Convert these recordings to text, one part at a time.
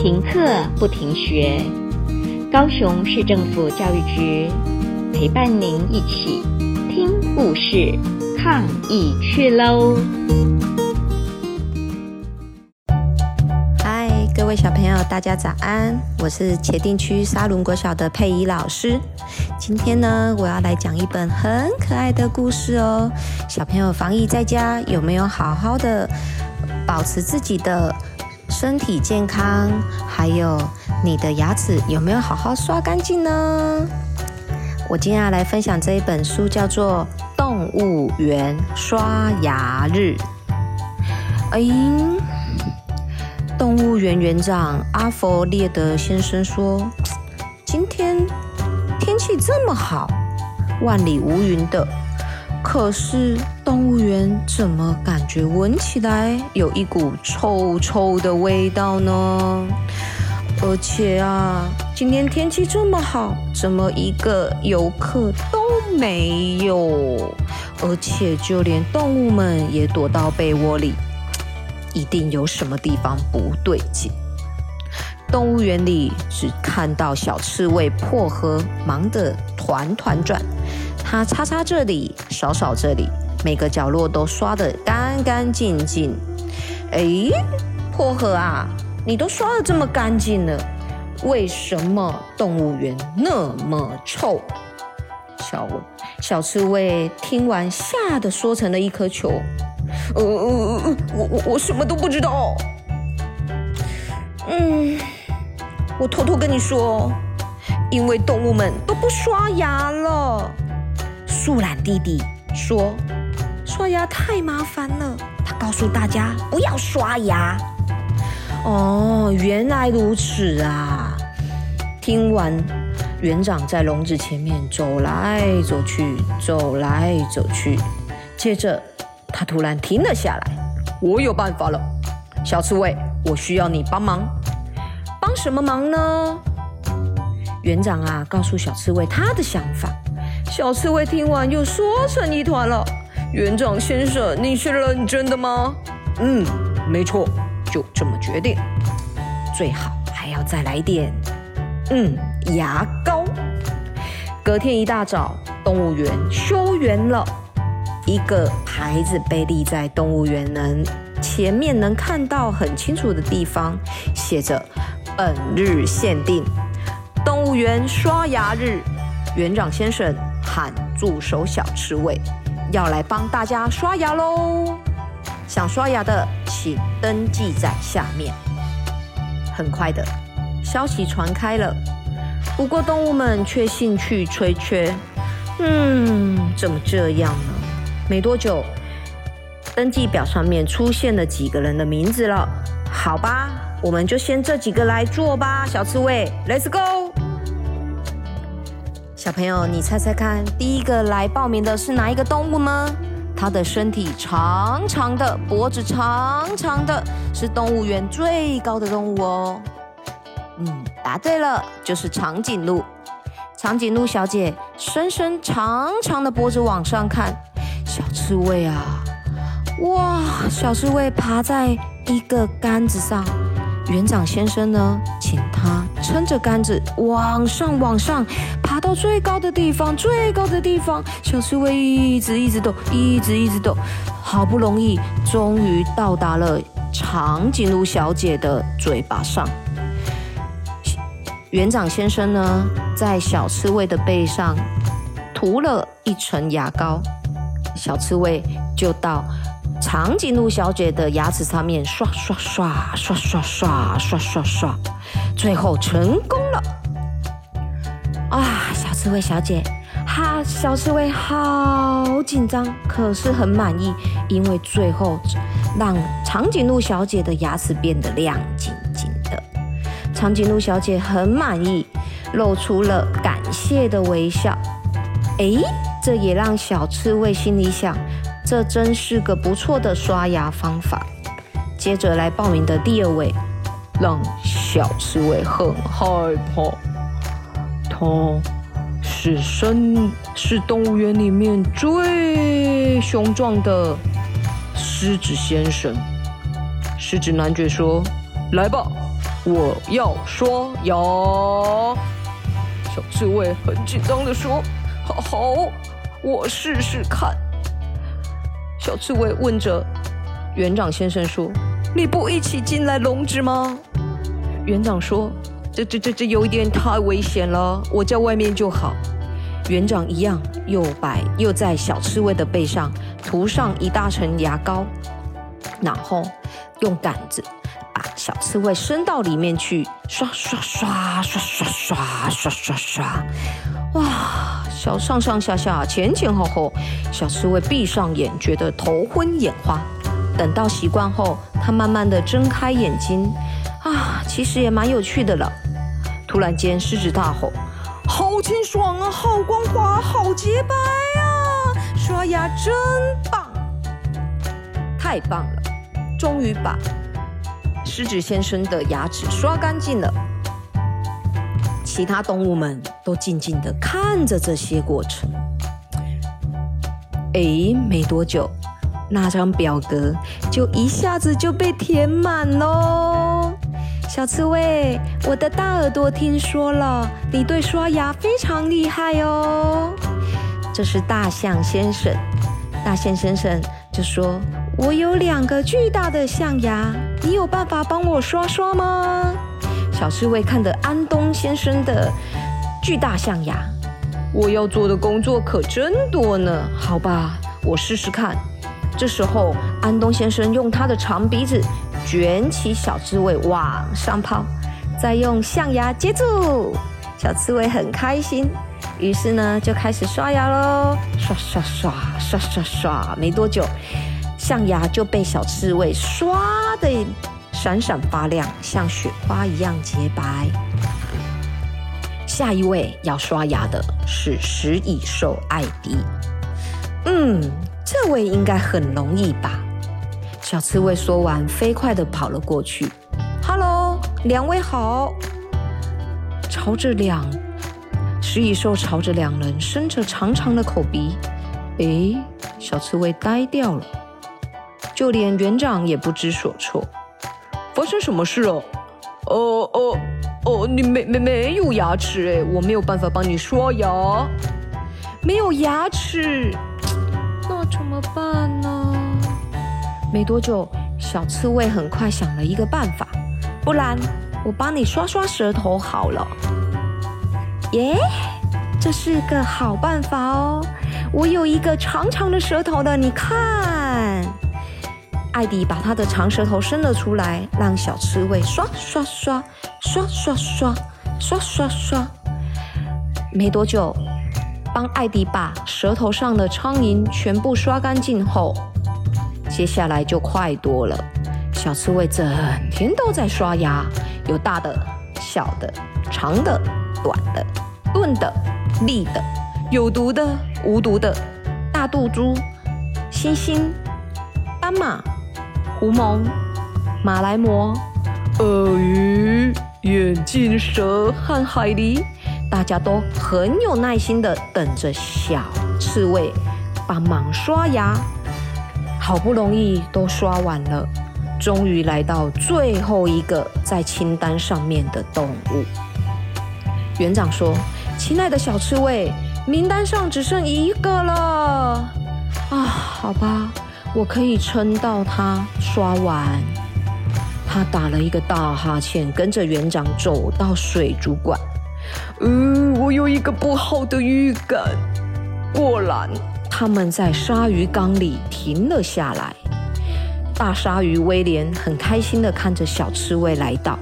停课不停学，高雄市政府教育局陪伴您一起听故事、抗疫去喽！嗨，各位小朋友，大家早安！我是茄萣区沙仑国小的佩仪老师。今天呢，我要来讲一本很可爱的故事哦。小朋友防疫在家，有没有好好的保持自己的身体健康，还有你的牙齿有没有好好刷干净呢？我今天要来分享这一本书，叫做《动物园刷牙日》。哎，动物园园长阿弗列德先生说：“今天天气这么好，万里无云的。”可是动物园怎么感觉闻起来有一股臭臭的味道呢？而且啊，今天天气这么好，怎么一个游客都没有？而且就连动物们也躲到被窝里，一定有什么地方不对劲。动物园里只看到小刺猬破荷忙得团团转。他擦擦这里，扫扫这里，每个角落都刷得干干净净。哎，薄荷啊，你都刷得这么干净了，为什么动物园那么臭？小小刺猬听完，吓得缩成了一颗球。呃，我我我什么都不知道。嗯，我偷偷跟你说，因为动物们都不刷牙了。树懒弟弟说：“刷牙太麻烦了。”他告诉大家不要刷牙。哦，原来如此啊！听完，园长在笼子前面走来走去，走来走去。接着，他突然停了下来。我有办法了，小刺猬，我需要你帮忙。帮什么忙呢？园长啊，告诉小刺猬他的想法。小刺猬听完又缩成一团了。园长先生，你是认真的吗？嗯，没错，就这么决定。最好还要再来点，嗯，牙膏。隔天一大早，动物园休园了。一个牌子被立在动物园能前面能看到很清楚的地方，写着“本日限定，动物园刷牙日”。园长先生。喊助手小刺猬要来帮大家刷牙喽！想刷牙的，请登记在下面。很快的，消息传开了。不过动物们却兴趣缺缺。嗯，怎么这样呢？没多久，登记表上面出现了几个人的名字了。好吧，我们就先这几个来做吧。小刺猬，Let's go！小朋友，你猜猜看，第一个来报名的是哪一个动物呢？它的身体长长的，脖子长长的，是动物园最高的动物哦。嗯，答对了，就是长颈鹿。长颈鹿小姐伸伸长长的脖子往上看，小刺猬啊，哇，小刺猬爬在一个杆子上。园长先生呢，请他撑着杆子往上，往上爬到最高的地方，最高的地方。小刺猬一直一直抖，一直一直抖，好不容易，终于到达了长颈鹿小姐的嘴巴上。园长先生呢，在小刺猬的背上涂了一层牙膏，小刺猬就到。长颈鹿小姐的牙齿上面刷刷刷刷刷刷刷刷刷，最后成功了！啊，小刺猬小姐，哈，小刺猬好紧张，可是很满意，因为最后让长颈鹿小姐的牙齿变得亮晶晶的。长颈鹿小姐很满意，露出了感谢的微笑。哎，这也让小刺猬心里想。这真是个不错的刷牙方法。接着来报名的第二位，冷小刺猬很害怕。他是生是动物园里面最雄壮的狮子先生。狮子男爵说：“来吧，我要刷牙。小刺猬很紧张地说：“好，好，我试试看。”小刺猬问着园长先生说：“你不一起进来笼子吗？”园长说：“这、这、这、这有点太危险了，我在外面就好。”园长一样，又摆又在小刺猬的背上涂上一大层牙膏，然后用杆子把小刺猬伸到里面去，刷刷刷刷刷刷刷刷刷，哇！小上上下下前前后后，小刺猬闭上眼，觉得头昏眼花。等到习惯后，他慢慢的睁开眼睛，啊，其实也蛮有趣的了。突然间，狮子大吼。好清爽啊，好光滑，好洁白啊！刷牙真棒，太棒了！终于把狮子先生的牙齿刷干净了。其他动物们都静静地看着这些过程。哎，没多久，那张表格就一下子就被填满喽。小刺猬，我的大耳朵听说了，你对刷牙非常厉害哦。这是大象先生，大象先生就说：“我有两个巨大的象牙，你有办法帮我刷刷吗？”小刺猬看着安东先生的巨大象牙，我要做的工作可真多呢。好吧，我试试看。这时候，安东先生用他的长鼻子。卷起小刺猬往上抛，再用象牙接住。小刺猬很开心，于是呢就开始刷牙喽，刷刷刷刷刷刷。没多久，象牙就被小刺猬刷的闪闪发亮，像雪花一样洁白。下一位要刷牙的是食蚁兽艾迪。嗯，这位应该很容易吧？小刺猬说完，飞快地跑了过去。“Hello，两位好！”朝着两食蚁兽朝着两人伸着长长的口鼻。诶，小刺猬呆掉了，就连园长也不知所措。发生什么事了？哦哦哦，你没没没有牙齿诶，我没有办法帮你刷牙。没有牙齿，那怎么办呢？没多久，小刺猬很快想了一个办法，不然我帮你刷刷舌头好了。耶，这是个好办法哦！我有一个长长的舌头的，你看。艾迪把他的长舌头伸了出来，让小刺猬刷刷刷刷刷刷刷刷刷。没多久，帮艾迪把舌头上的苍蝇全部刷干净后。接下来就快多了，小刺猬整天都在刷牙，有大的、小的、长的、短的、钝的、利的，有毒的、无毒的，大肚猪、猩猩、斑马、狐獴、马来貘、鳄鱼、眼镜蛇和海狸，大家都很有耐心的等着小刺猬帮忙刷牙。好不容易都刷完了，终于来到最后一个在清单上面的动物。园长说：“亲爱的小刺猬，名单上只剩一个了。啊，好吧，我可以撑到他刷完。”他打了一个大哈欠，跟着园长走到水族馆。嗯，我有一个不好的预感。果然。他们在鲨鱼缸里停了下来。大鲨鱼威廉很开心地看着小刺猬来到。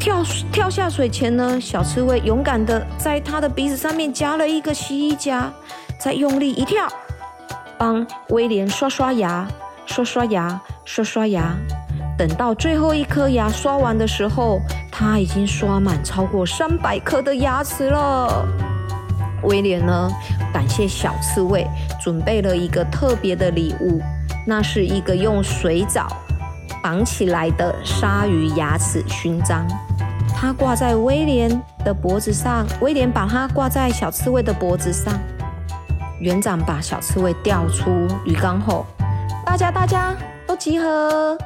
跳跳下水前呢，小刺猬勇敢地在他的鼻子上面夹了一个洗衣夹，再用力一跳，帮威廉刷刷牙，刷刷牙，刷刷牙。等到最后一颗牙刷完的时候，他已经刷满超过三百颗的牙齿了。威廉呢，感谢小刺猬，准备了一个特别的礼物，那是一个用水藻绑起来的鲨鱼牙齿勋章。它挂在威廉的脖子上，威廉把它挂在小刺猬的脖子上。园长把小刺猬吊出鱼缸后，大家大家都集合，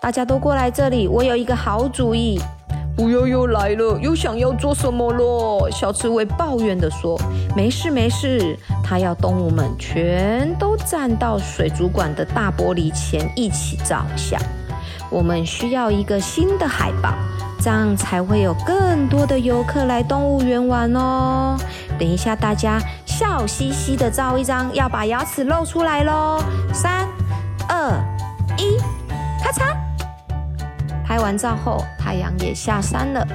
大家都过来这里，我有一个好主意。乌悠悠来了，又想要做什么咯？小刺猬抱怨地说：“没事没事，他要动物们全都站到水族馆的大玻璃前一起照相。我们需要一个新的海报，这样才会有更多的游客来动物园玩哦。等一下，大家笑嘻嘻的照一张，要把牙齿露出来喽！三、二、一，咔嚓！”拍完照后，太阳也下山了。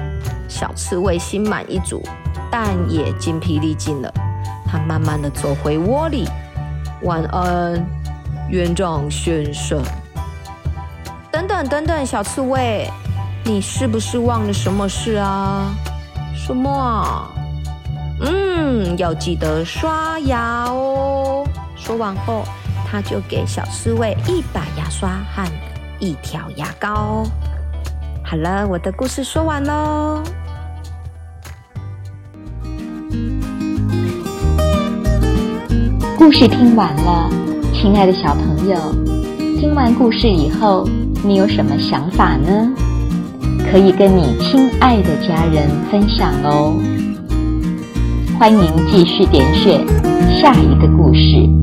小刺猬心满意足，但也筋疲力尽了。他慢慢的走回窝里。晚安，园长先生。等等等等，小刺猬，你是不是忘了什么事啊？什么啊？嗯，要记得刷牙哦。说完后，他就给小刺猬一把牙刷和一条牙膏。好了，我的故事说完喽。故事听完了，亲爱的小朋友，听完故事以后，你有什么想法呢？可以跟你亲爱的家人分享哦。欢迎继续点选下一个故事。